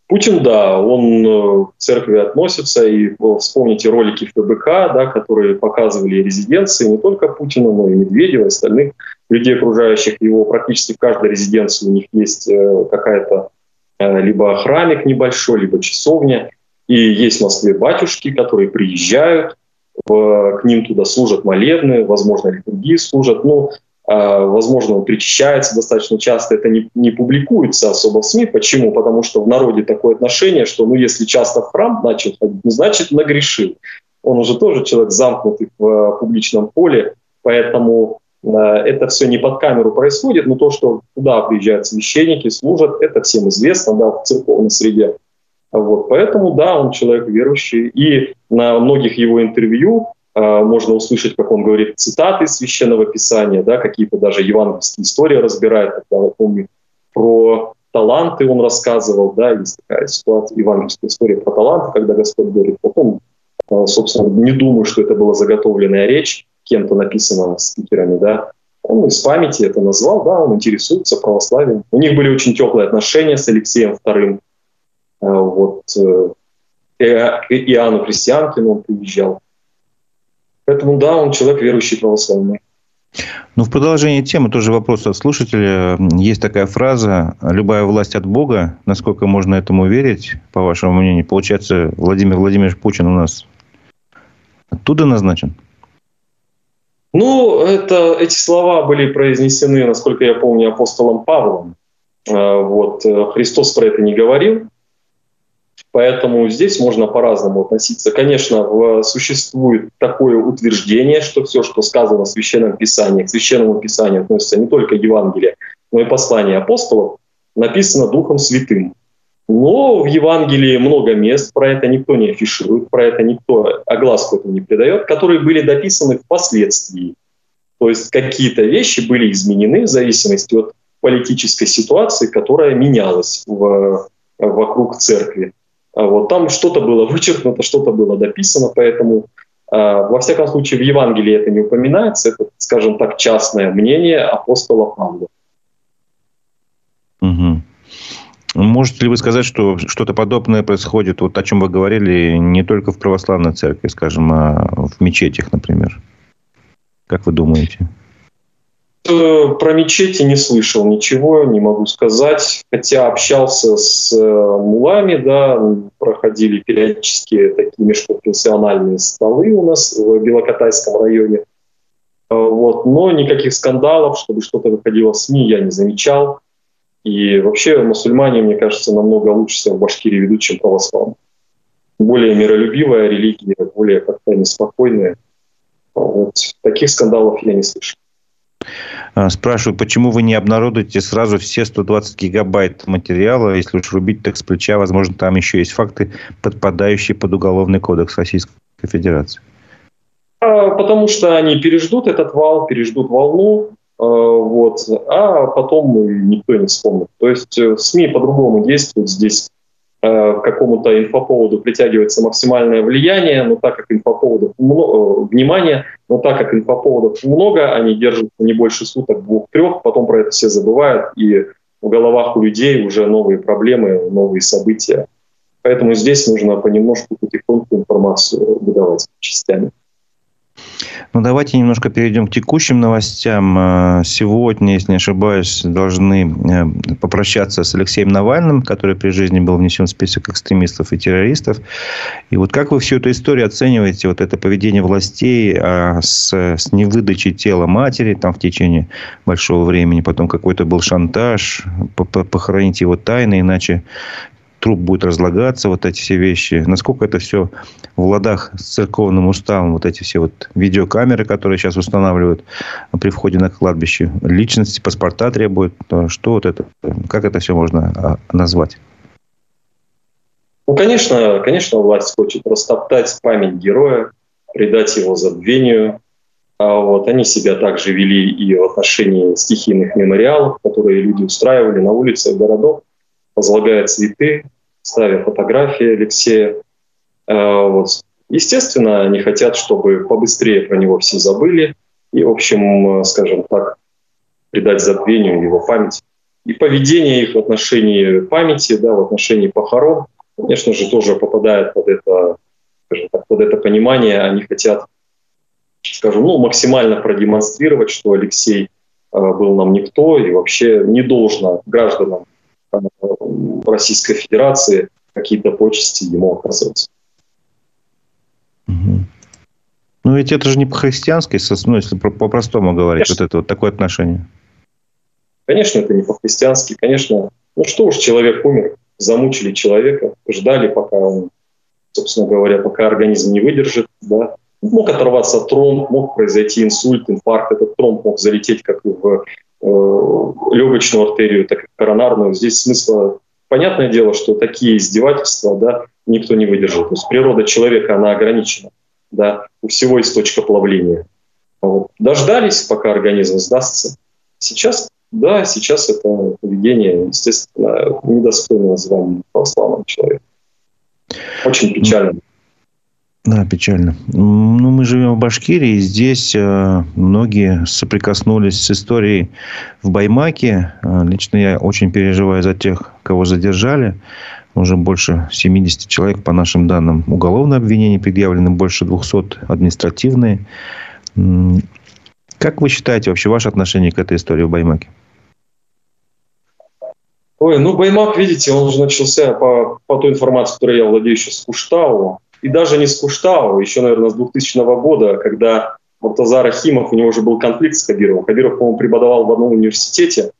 Путин, да, он э, к церкви относится, и вспомните ролики ФБК, да, которые показывали резиденции не только Путина, но и Медведева, и остальных людей, окружающих его. Практически в каждой резиденции у них есть какая-то либо храмик небольшой, либо часовня. И есть в Москве батюшки, которые приезжают, к ним туда служат молебны, возможно, литургии служат. Ну, а, возможно, он причащается достаточно часто, это не, не публикуется особо в СМИ. Почему? Потому что в народе такое отношение, что ну, если часто в храм начал ходить, ну, значит нагрешил. Он уже тоже человек замкнутый в uh, публичном поле, поэтому uh, это все не под камеру происходит, но то, что туда приезжают священники, служат, это всем известно да, в церковной среде. Вот, поэтому, да, он человек верующий. И на многих его интервью а, можно услышать, как он говорит, цитаты из Священного Писания, да, какие-то даже евангельские истории разбирает. Тогда, я помню, про таланты он рассказывал, да, есть такая ситуация, евангельская история про таланты, когда Господь говорит, потом, а, собственно, не думаю, что это была заготовленная речь, кем-то написана спикерами, да, он из памяти это назвал, да, он интересуется православием. У них были очень теплые отношения с Алексеем II. А, вот, э, Иоанну Христианкину он приезжал. Поэтому да, он человек верующий православный. Ну, в продолжение темы тоже вопрос от слушателя. Есть такая фраза «любая власть от Бога». Насколько можно этому верить, по вашему мнению? Получается, Владимир Владимирович Путин у нас оттуда назначен? Ну, это, эти слова были произнесены, насколько я помню, апостолом Павлом. Вот. Христос про это не говорил. Поэтому здесь можно по-разному относиться. Конечно, существует такое утверждение, что все, что сказано в Священном Писании, к Священному Писанию относится не только Евангелие, но и послание апостолов, написано Духом Святым. Но в Евангелии много мест, про это никто не афиширует, про это никто огласку этому не придает, которые были дописаны впоследствии. То есть какие-то вещи были изменены в зависимости от политической ситуации, которая менялась в, вокруг церкви. А вот там что-то было вычеркнуто, что-то было дописано, поэтому а, во всяком случае в Евангелии это не упоминается, это, скажем так, частное мнение апостола Павла. Угу. Можете ли вы сказать, что что-то подобное происходит, вот о чем вы говорили, не только в православной церкви, скажем, а в мечетях, например? Как вы думаете? Про мечети не слышал ничего, не могу сказать. Хотя общался с э, мулами, да, проходили периодически такие межконфессиональные столы у нас в Белокатайском районе. Э, вот. Но никаких скандалов, чтобы что-то выходило в СМИ, я не замечал. И вообще мусульмане, мне кажется, намного лучше себя в Башкирии ведут, чем православные. Более миролюбивая религия, более как-то неспокойная. Вот. Таких скандалов я не слышал. А, спрашивают, почему вы не обнародуете сразу все 120 гигабайт материала, если уж рубить так с плеча, возможно, там еще есть факты, подпадающие под Уголовный кодекс Российской Федерации? А, потому что они переждут этот вал, переждут волну, а, вот, а потом никто не вспомнит. То есть э, СМИ по-другому действуют здесь к какому-то инфоповоду притягивается максимальное влияние, но так как инфоповодов много, э, внимание, но так как инфоповодов много, они держатся не больше суток, двух-трех, потом про это все забывают, и в головах у людей уже новые проблемы, новые события. Поэтому здесь нужно понемножку, потихоньку информацию выдавать частями. Ну, давайте немножко перейдем к текущим новостям. Э, сегодня, если не ошибаюсь, должны э, попрощаться с Алексеем Навальным, который при жизни был внесен в список экстремистов и террористов. И вот как вы всю эту историю оцениваете, вот это поведение властей а, с, с невыдачей тела матери там в течение большого времени, потом какой-то был шантаж, похоронить его тайно, иначе труп будет разлагаться, вот эти все вещи. Насколько это все в ладах с церковным уставом, вот эти все вот видеокамеры, которые сейчас устанавливают при входе на кладбище, личности, паспорта требуют. Что вот это, как это все можно а, назвать? Ну, конечно, конечно, власть хочет растоптать память героя, придать его забвению. А вот они себя также вели и в отношении стихийных мемориалов, которые люди устраивали на улицах городов, возлагая цветы, ставя фотографии Алексея. Э, вот. Естественно, они хотят, чтобы побыстрее про него все забыли и, в общем, э, скажем так, придать забвению его память. И поведение их в отношении памяти, да, в отношении похорон, конечно же, тоже попадает под это, так, под это понимание. Они хотят, скажем, ну, максимально продемонстрировать, что Алексей э, был нам никто и вообще не должно гражданам Российской Федерации какие-то почести ему оказывать. Ну, ведь это же не по-христиански, ну, если по-простому говорить, конечно. вот это вот такое отношение. Конечно, это не по-христиански, конечно. Ну, что уж, человек умер, замучили человека, ждали, пока он, собственно говоря, пока организм не выдержит, да. Мог оторваться тромб, мог произойти инсульт, инфаркт, этот тромб мог залететь как в Э, легочную артерию, так и коронарную. Здесь смысла... Понятное дело, что такие издевательства да, никто не выдержит. То есть природа человека, она ограничена. Да, у всего есть точка плавления. Вот. Дождались, пока организм сдастся. Сейчас, да, сейчас это поведение, естественно, недостойное названия православного человека. Очень печально. Да, печально. Ну, мы живем в Башкирии, и здесь э, многие соприкоснулись с историей в Баймаке. Э, лично я очень переживаю за тех, кого задержали. Уже больше 70 человек, по нашим данным, уголовное обвинение предъявлено, больше 200 административные. Как вы считаете вообще ваше отношение к этой истории в Баймаке? Ой, ну Баймак, видите, он уже начался по, по той информации, которой я владею еще с Куштау и даже не с Куштау, еще, наверное, с 2000 года, когда Муртаза Рахимов, у него уже был конфликт с Хабировым. Хабиров, по-моему, преподавал в одном университете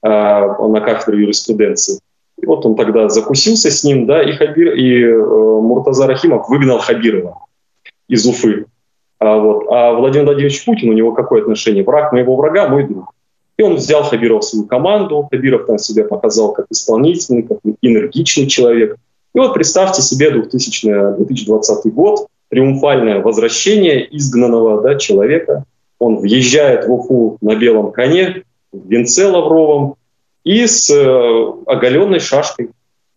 э, на кафедре юриспруденции. И вот он тогда закусился с ним, да, и, Хабир, и э, Муртаза Рахимов выгнал Хабирова из Уфы. А, вот, а Владимир Владимирович Путин, у него какое отношение? Враг моего врага, мой друг. И он взял Хабирова в свою команду. Хабиров там себя показал как исполнительный, как энергичный человек. И вот представьте себе 2000, 2020 год, триумфальное возвращение изгнанного да, человека. Он въезжает в Уфу на белом коне, в венце лавровом и с э, оголенной шашкой.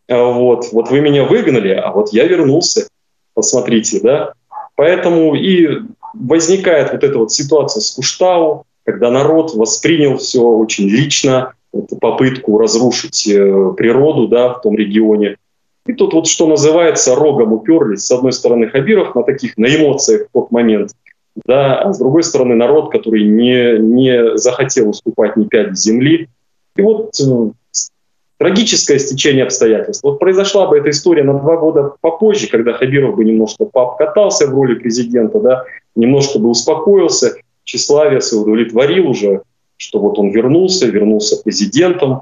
А вот, вот вы меня выгнали, а вот я вернулся. Посмотрите, да. Поэтому и возникает вот эта вот ситуация с Куштау, когда народ воспринял все очень лично, попытку разрушить э, природу да, в том регионе. И тут вот что называется рогом уперлись. С одной стороны Хабиров на таких, на эмоциях в тот момент, да, а с другой стороны народ, который не, не захотел уступать ни пять земли. И вот э, трагическое стечение обстоятельств. Вот произошла бы эта история на два года попозже, когда Хабиров бы немножко покатался в роли президента, да, немножко бы успокоился, тщеславие свое удовлетворил уже, что вот он вернулся, вернулся президентом,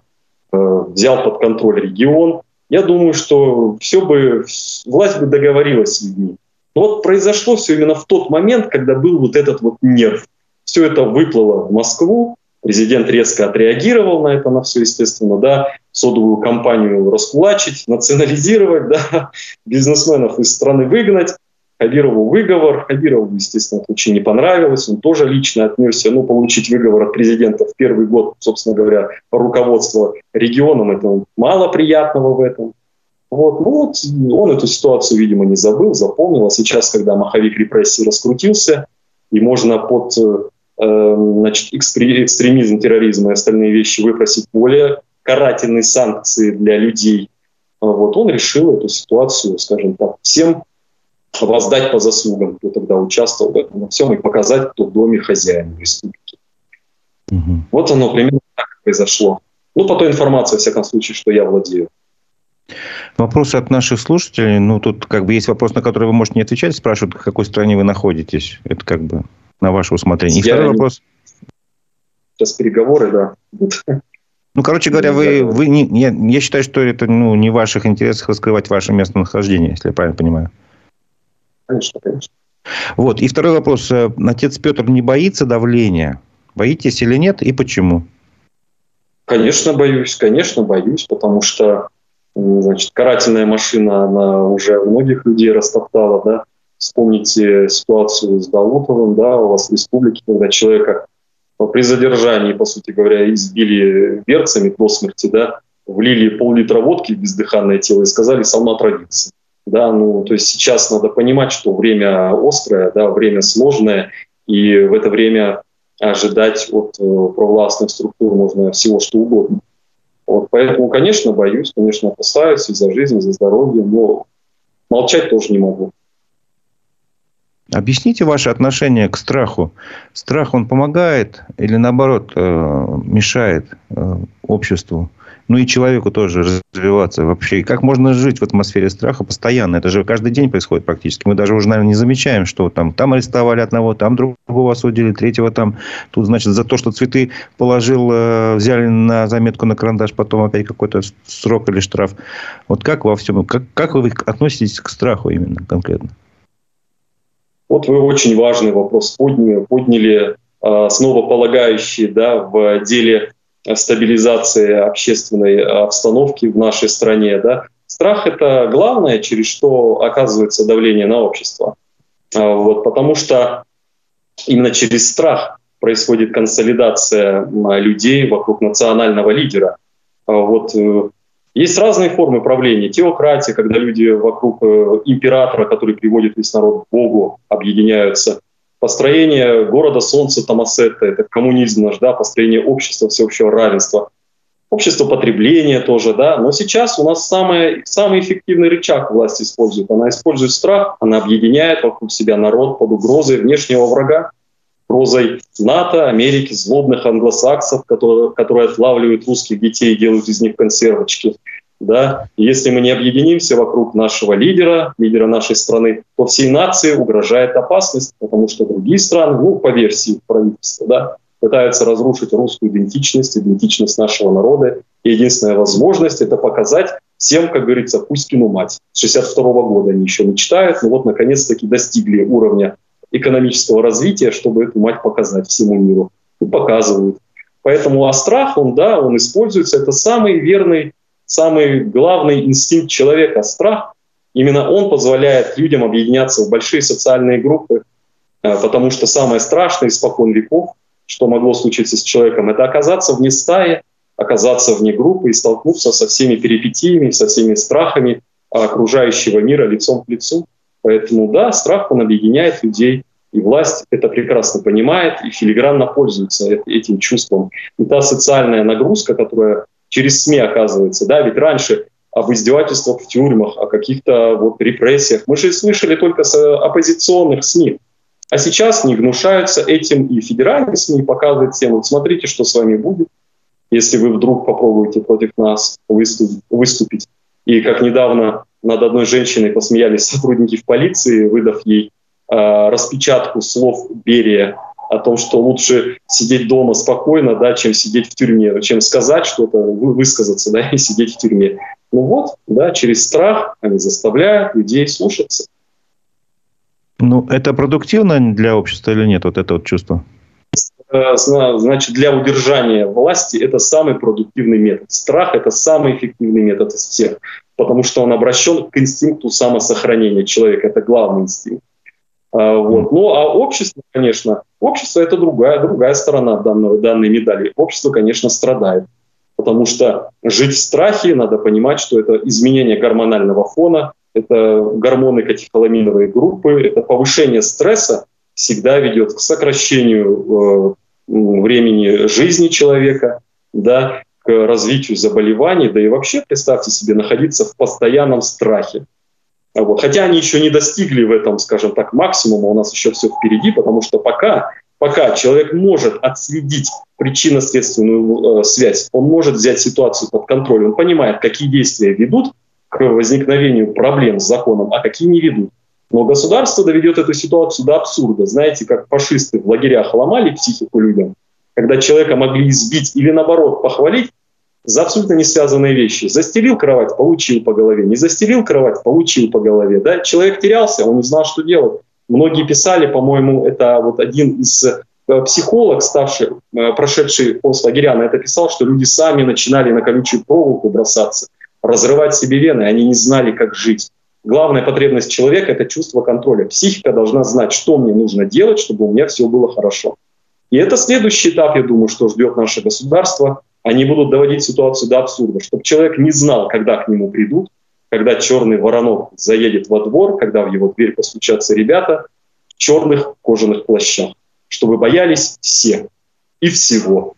э, взял под контроль регион. Я думаю, что все бы, власть бы договорилась с людьми. Но вот произошло все именно в тот момент, когда был вот этот вот нерв. Все это выплыло в Москву, президент резко отреагировал на это, на все, естественно, да, содовую компанию раскулачить, национализировать, да, бизнесменов из страны выгнать, Хабирову выговор. Хабирову, естественно, это очень не понравилось. Он тоже лично отнесся. Ну, получить выговор от президента в первый год, собственно говоря, руководство регионом, это мало приятного в этом. Вот, ну вот, он эту ситуацию, видимо, не забыл, запомнил. А сейчас, когда маховик репрессий раскрутился, и можно под э, значит, экстремизм, терроризм и остальные вещи выпросить более карательные санкции для людей, вот он решил эту ситуацию, скажем так, всем воздать по заслугам, кто тогда участвовал в этом во всем, и показать, кто в доме хозяин республики. Угу. Вот оно примерно так произошло. Ну, по той информации, во всяком случае, что я владею. Вопросы от наших слушателей. Ну, тут как бы есть вопрос, на который вы можете не отвечать. Спрашивают, в какой стране вы находитесь. Это как бы на ваше усмотрение. И я второй вопрос. Сейчас переговоры, да. Ну, короче говоря, вы, вы не, я, я считаю, что это ну, не в ваших интересах раскрывать ваше местонахождение, если я правильно понимаю. Конечно, конечно. Вот. И второй вопрос. Э, отец Петр не боится давления? Боитесь или нет? И почему? Конечно, боюсь. Конечно, боюсь, потому что значит, карательная машина, она уже многих людей растоптала, да. Вспомните ситуацию с Даутовым, да, у вас в республике, когда человека при задержании, по сути говоря, избили берцами до смерти, да, влили пол-литра водки в бездыханное тело и сказали «Салмат родился». Да, ну, то есть сейчас надо понимать, что время острое, да, время сложное, и в это время ожидать от э, провластных структур можно всего что угодно. Вот, поэтому, конечно, боюсь, конечно, опасаюсь и за жизнь, и за здоровье, но молчать тоже не могу. Объясните ваше отношение к страху. Страх, он помогает или наоборот э, мешает э, обществу? Ну и человеку тоже развиваться вообще. Как можно жить в атмосфере страха постоянно? Это же каждый день происходит практически. Мы даже уже, наверное, не замечаем, что там, там арестовали одного, там другого осудили, третьего там. Тут, значит, за то, что цветы положил, э, взяли на заметку на карандаш, потом опять какой-то срок или штраф. Вот как во всем, как, как вы относитесь к страху именно конкретно? Вот вы очень важный вопрос подняли, подняли основополагающий да, в деле стабилизации общественной обстановки в нашей стране. Да? Страх – это главное, через что оказывается давление на общество. А, вот, потому что именно через страх происходит консолидация людей вокруг национального лидера. А, вот, э, есть разные формы правления. Теократия, когда люди вокруг э, императора, который приводит весь народ к Богу, объединяются построение города солнца Томасетта, это коммунизм наш, да, построение общества всеобщего равенства, общество потребления тоже, да, но сейчас у нас самый, самый эффективный рычаг власть использует. Она использует страх, она объединяет вокруг себя народ под угрозой внешнего врага, угрозой НАТО, Америки, злобных англосаксов, которые, которые отлавливают русских детей и делают из них консервочки – да? Если мы не объединимся вокруг нашего лидера, лидера нашей страны, то всей нации угрожает опасность, потому что другие страны, ну, по версии правительства, да, пытаются разрушить русскую идентичность, идентичность нашего народа. И единственная возможность – это показать всем, как говорится, Пуськину мать. С 62 года они еще мечтают, но вот наконец-таки достигли уровня экономического развития, чтобы эту мать показать всему миру. И показывают. Поэтому а страх, он, да, он используется, это самый верный самый главный инстинкт человека – страх. Именно он позволяет людям объединяться в большие социальные группы, э, потому что самое страшное испокон веков, что могло случиться с человеком, это оказаться вне стаи, оказаться вне группы и столкнуться со всеми перипетиями, со всеми страхами окружающего мира лицом к лицу. Поэтому да, страх, он объединяет людей. И власть это прекрасно понимает и филигранно пользуется этим чувством. И та социальная нагрузка, которая через СМИ оказывается, да, ведь раньше об издевательствах в тюрьмах, о каких-то вот репрессиях. Мы же слышали только с оппозиционных СМИ. А сейчас не гнушаются этим и федеральные СМИ показывают всем, вот смотрите, что с вами будет, если вы вдруг попробуете против нас выступить. И как недавно над одной женщиной посмеялись сотрудники в полиции, выдав ей э, распечатку слов Берия о том, что лучше сидеть дома спокойно, да, чем сидеть в тюрьме, чем сказать что-то, высказаться, да, и сидеть в тюрьме. Ну вот, да, через страх они заставляют людей слушаться. Ну, это продуктивно для общества или нет, вот это вот чувство? Э, значит, для удержания власти это самый продуктивный метод. Страх – это самый эффективный метод из всех, потому что он обращен к инстинкту самосохранения человека. Это главный инстинкт. А, вот. Ну, а общество, конечно, общество – это другая, другая сторона данного, данной медали. Общество, конечно, страдает, потому что жить в страхе, надо понимать, что это изменение гормонального фона, это гормоны катехоламиновой группы, это повышение стресса всегда ведет к сокращению э, времени жизни человека, да, к развитию заболеваний, да и вообще, представьте себе, находиться в постоянном страхе. Вот. Хотя они еще не достигли в этом, скажем так, максимума, у нас еще все впереди, потому что пока, пока человек может отследить причинно-следственную э, связь, он может взять ситуацию под контроль, он понимает, какие действия ведут к возникновению проблем с законом, а какие не ведут. Но государство доведет эту ситуацию до абсурда. Знаете, как фашисты в лагерях ломали психику людям, когда человека могли избить или наоборот похвалить за абсолютно не связанные вещи. Застелил кровать, получил по голове. Не застелил кровать, получил по голове. Да? Человек терялся, он не знал, что делать. Многие писали, по-моему, это вот один из э, психолог, ставший, э, прошедший постлагеря, на это писал, что люди сами начинали на колючую проволоку бросаться разрывать себе вены, они не знали, как жить. Главная потребность человека – это чувство контроля. Психика должна знать, что мне нужно делать, чтобы у меня все было хорошо. И это следующий этап, я думаю, что ждет наше государство. Они будут доводить ситуацию до абсурда, чтобы человек не знал, когда к нему придут, когда черный воронок заедет во двор, когда в его дверь постучатся ребята в черных кожаных плащах, чтобы боялись все и всего.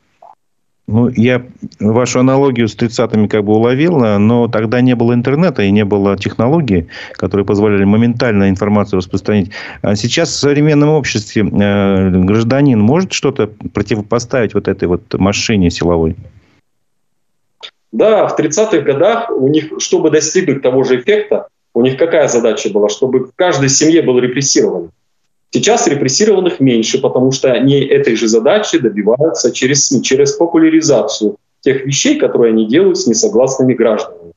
Ну, я вашу аналогию с 30-ми как бы уловил, но тогда не было интернета и не было технологий, которые позволяли моментально информацию распространить. А сейчас в современном обществе э, гражданин может что-то противопоставить вот этой вот машине силовой? Да, в 30-х годах у них, чтобы достигнуть того же эффекта, у них какая задача была? Чтобы в каждой семье был репрессирован. Сейчас репрессированных меньше, потому что они этой же задачи добиваются через СМИ, через популяризацию тех вещей, которые они делают с несогласными гражданами.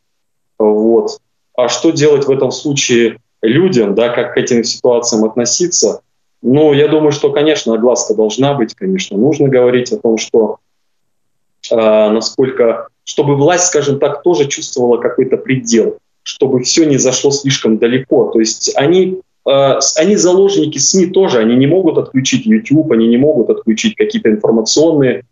Вот. А что делать в этом случае людям, да, как к этим ситуациям относиться? Ну, я думаю, что, конечно, огласка должна быть, конечно, нужно говорить о том, что э, насколько, чтобы власть, скажем так, тоже чувствовала какой-то предел, чтобы все не зашло слишком далеко. То есть они они заложники СМИ тоже, они не могут отключить YouTube, они не могут отключить какие-то информационные,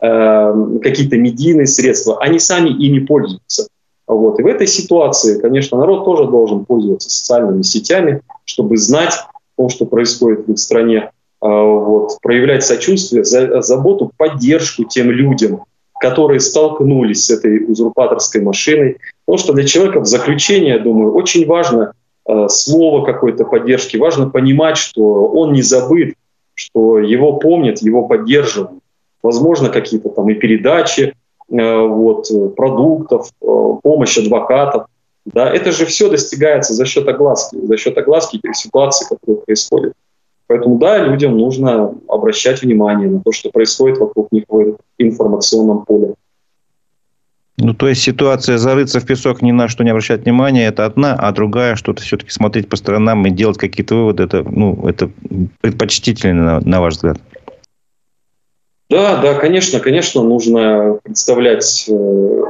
э, какие-то медийные средства, они сами ими пользуются. Вот. И в этой ситуации, конечно, народ тоже должен пользоваться социальными сетями, чтобы знать о том, что происходит в их стране, э, вот, проявлять сочувствие, заботу, поддержку тем людям, которые столкнулись с этой узурпаторской машиной. Потому что для человека в заключение, я думаю, очень важно Э, слово какой-то поддержки. Важно понимать, что он не забыт, что его помнят, его поддерживают. Возможно, какие-то там и передачи э, вот, продуктов, э, помощь адвокатов. Да, это же все достигается за счет огласки, за счет огласки тех ситуаций, которые происходят. Поэтому да, людям нужно обращать внимание на то, что происходит вокруг них в информационном поле. Ну, то есть ситуация зарыться в песок, ни на что не обращать внимания, это одна, а другая, что-то все-таки смотреть по сторонам и делать какие-то выводы, это, ну, это предпочтительно, на, на ваш взгляд. Да, да, конечно, конечно, нужно представлять, э,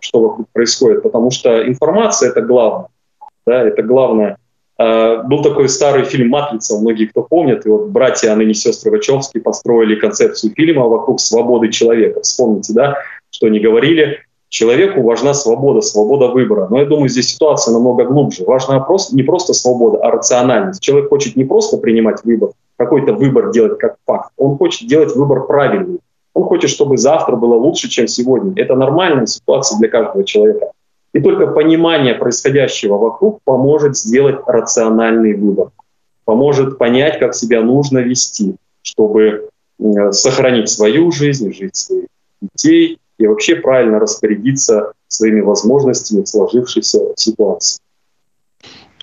что вокруг происходит, потому что информация – это главное. Да, это главное. А, был такой старый фильм «Матрица», многие кто помнит, и вот братья, а ныне сестры Вачовски построили концепцию фильма вокруг свободы человека. Вспомните, да, что они говорили, Человеку важна свобода, свобода выбора. Но я думаю, здесь ситуация намного глубже. Важна не просто свобода, а рациональность. Человек хочет не просто принимать выбор, какой-то выбор делать как факт. Он хочет делать выбор правильный. Он хочет, чтобы завтра было лучше, чем сегодня. Это нормальная ситуация для каждого человека. И только понимание происходящего вокруг поможет сделать рациональный выбор, поможет понять, как себя нужно вести, чтобы сохранить свою жизнь, жизнь своих детей и вообще правильно распорядиться своими возможностями в сложившейся ситуации.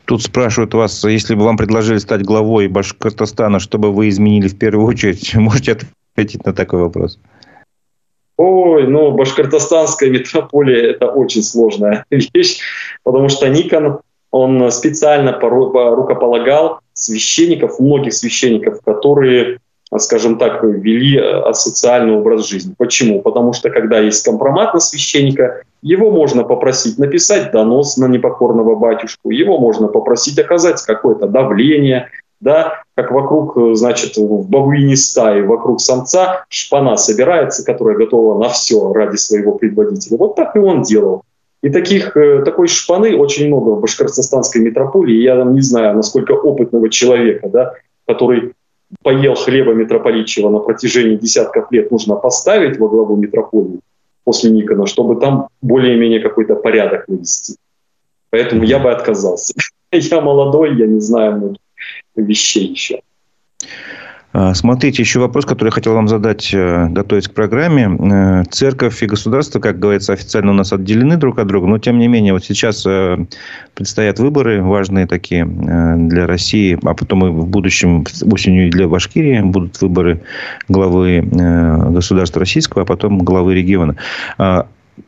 Тут спрашивают вас, если бы вам предложили стать главой Башкортостана, что бы вы изменили в первую очередь? Можете ответить на такой вопрос? Ой, ну, башкортостанская метрополия – это очень сложная вещь, потому что Никон, он специально рукополагал священников, многих священников, которые скажем так, вели э, асоциальный образ жизни. Почему? Потому что когда есть компромат на священника, его можно попросить написать донос на непокорного батюшку, его можно попросить оказать какое-то давление, да, как вокруг, э, значит, в бабуине стаи, вокруг самца шпана собирается, которая готова на все ради своего предводителя. Вот так и он делал. И таких, э, такой шпаны очень много в башкортостанской метрополии. Я не знаю, насколько опытного человека, да, который поел хлеба митрополитчего на протяжении десятков лет, нужно поставить во главу митрополии после Никона, чтобы там более-менее какой-то порядок навести. Поэтому я бы отказался. Я молодой, я не знаю многих вещей еще. А, смотрите, еще вопрос, который я хотел вам задать, э, готовясь к программе. Э, церковь и государство, как говорится, официально у нас отделены друг от друга, но тем не менее, вот сейчас э, предстоят выборы важные такие для России, а потом и в будущем осенью для Башкирии будут выборы главы государства российского, а потом главы региона.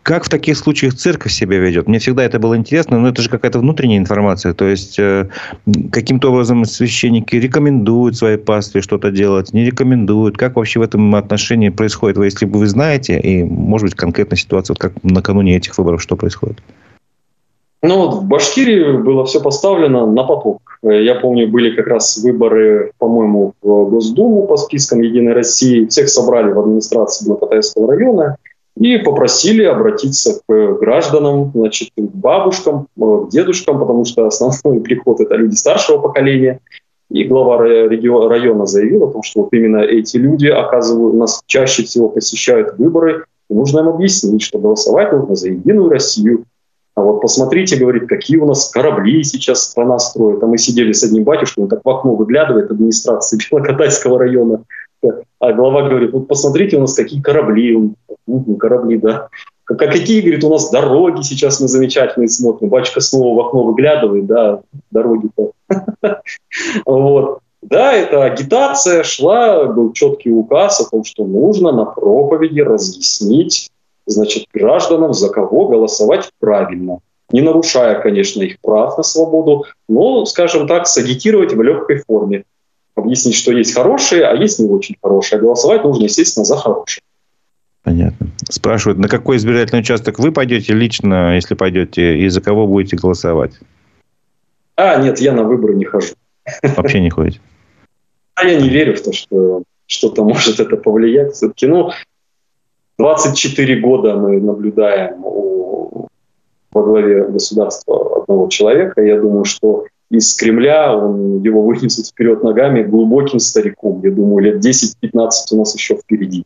Как в таких случаях церковь себя ведет? Мне всегда это было интересно, но это же какая-то внутренняя информация. То есть, э, каким-то образом священники рекомендуют своей пастве что-то делать, не рекомендуют. Как вообще в этом отношении происходит? Если бы вы знаете, и, может быть, конкретная ситуация, вот как накануне этих выборов, что происходит? Ну, в Башкирии было все поставлено на поток. Я помню, были как раз выборы, по-моему, в Госдуму по спискам «Единой России». Всех собрали в администрации Блокотайского района и попросили обратиться к гражданам, значит, к бабушкам, э, к дедушкам, потому что основной приход – это люди старшего поколения. И глава района заявил о том, что вот именно эти люди оказывают, нас чаще всего посещают выборы, и нужно им объяснить, что голосовать нужно за Единую Россию. А вот посмотрите, говорит, какие у нас корабли сейчас страна строит. А мы сидели с одним батюшкой, он так в окно выглядывает администрации Белокатайского района. А глава говорит, вот посмотрите у нас какие корабли ну, корабли, да. Как, какие, говорит, у нас дороги сейчас мы замечательные смотрим. Батюшка снова в окно выглядывает, да, дороги-то. Вот. Да, это агитация шла, был четкий указ о том, что нужно на проповеди разъяснить, значит, гражданам, за кого голосовать правильно. Не нарушая, конечно, их прав на свободу, но, скажем так, сагитировать в легкой форме. Объяснить, что есть хорошие, а есть не очень хорошие. А голосовать нужно, естественно, за хорошие. Понятно. Спрашивают, на какой избирательный участок вы пойдете лично, если пойдете, и за кого будете голосовать? А, нет, я на выборы не хожу. Вообще не ходите? А я не верю в то, что что-то может это повлиять. Все-таки, ну, 24 года мы наблюдаем у, во главе государства одного человека. Я думаю, что из Кремля он, его вынесут вперед ногами глубоким стариком. Я думаю, лет 10-15 у нас еще впереди.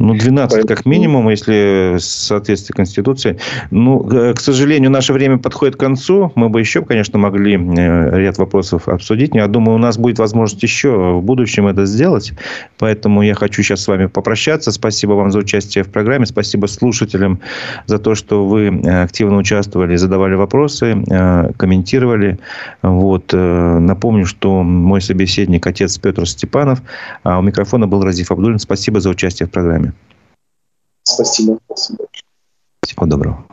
Ну, 12 Поэтому... как минимум, если в соответствии Конституции. Ну, э, к сожалению, наше время подходит к концу. Мы бы еще, конечно, могли э, ряд вопросов обсудить. Я думаю, у нас будет возможность еще в будущем это сделать. Поэтому я хочу сейчас с вами попрощаться. Спасибо вам за участие в программе. Спасибо слушателям за то, что вы э, активно участвовали, задавали вопросы, комментировали. Вот. Напомню, что мой собеседник отец Петр Степанов, а у микрофона был Разиф Абдулин. Спасибо за участие в программе. Спасибо. Всего доброго.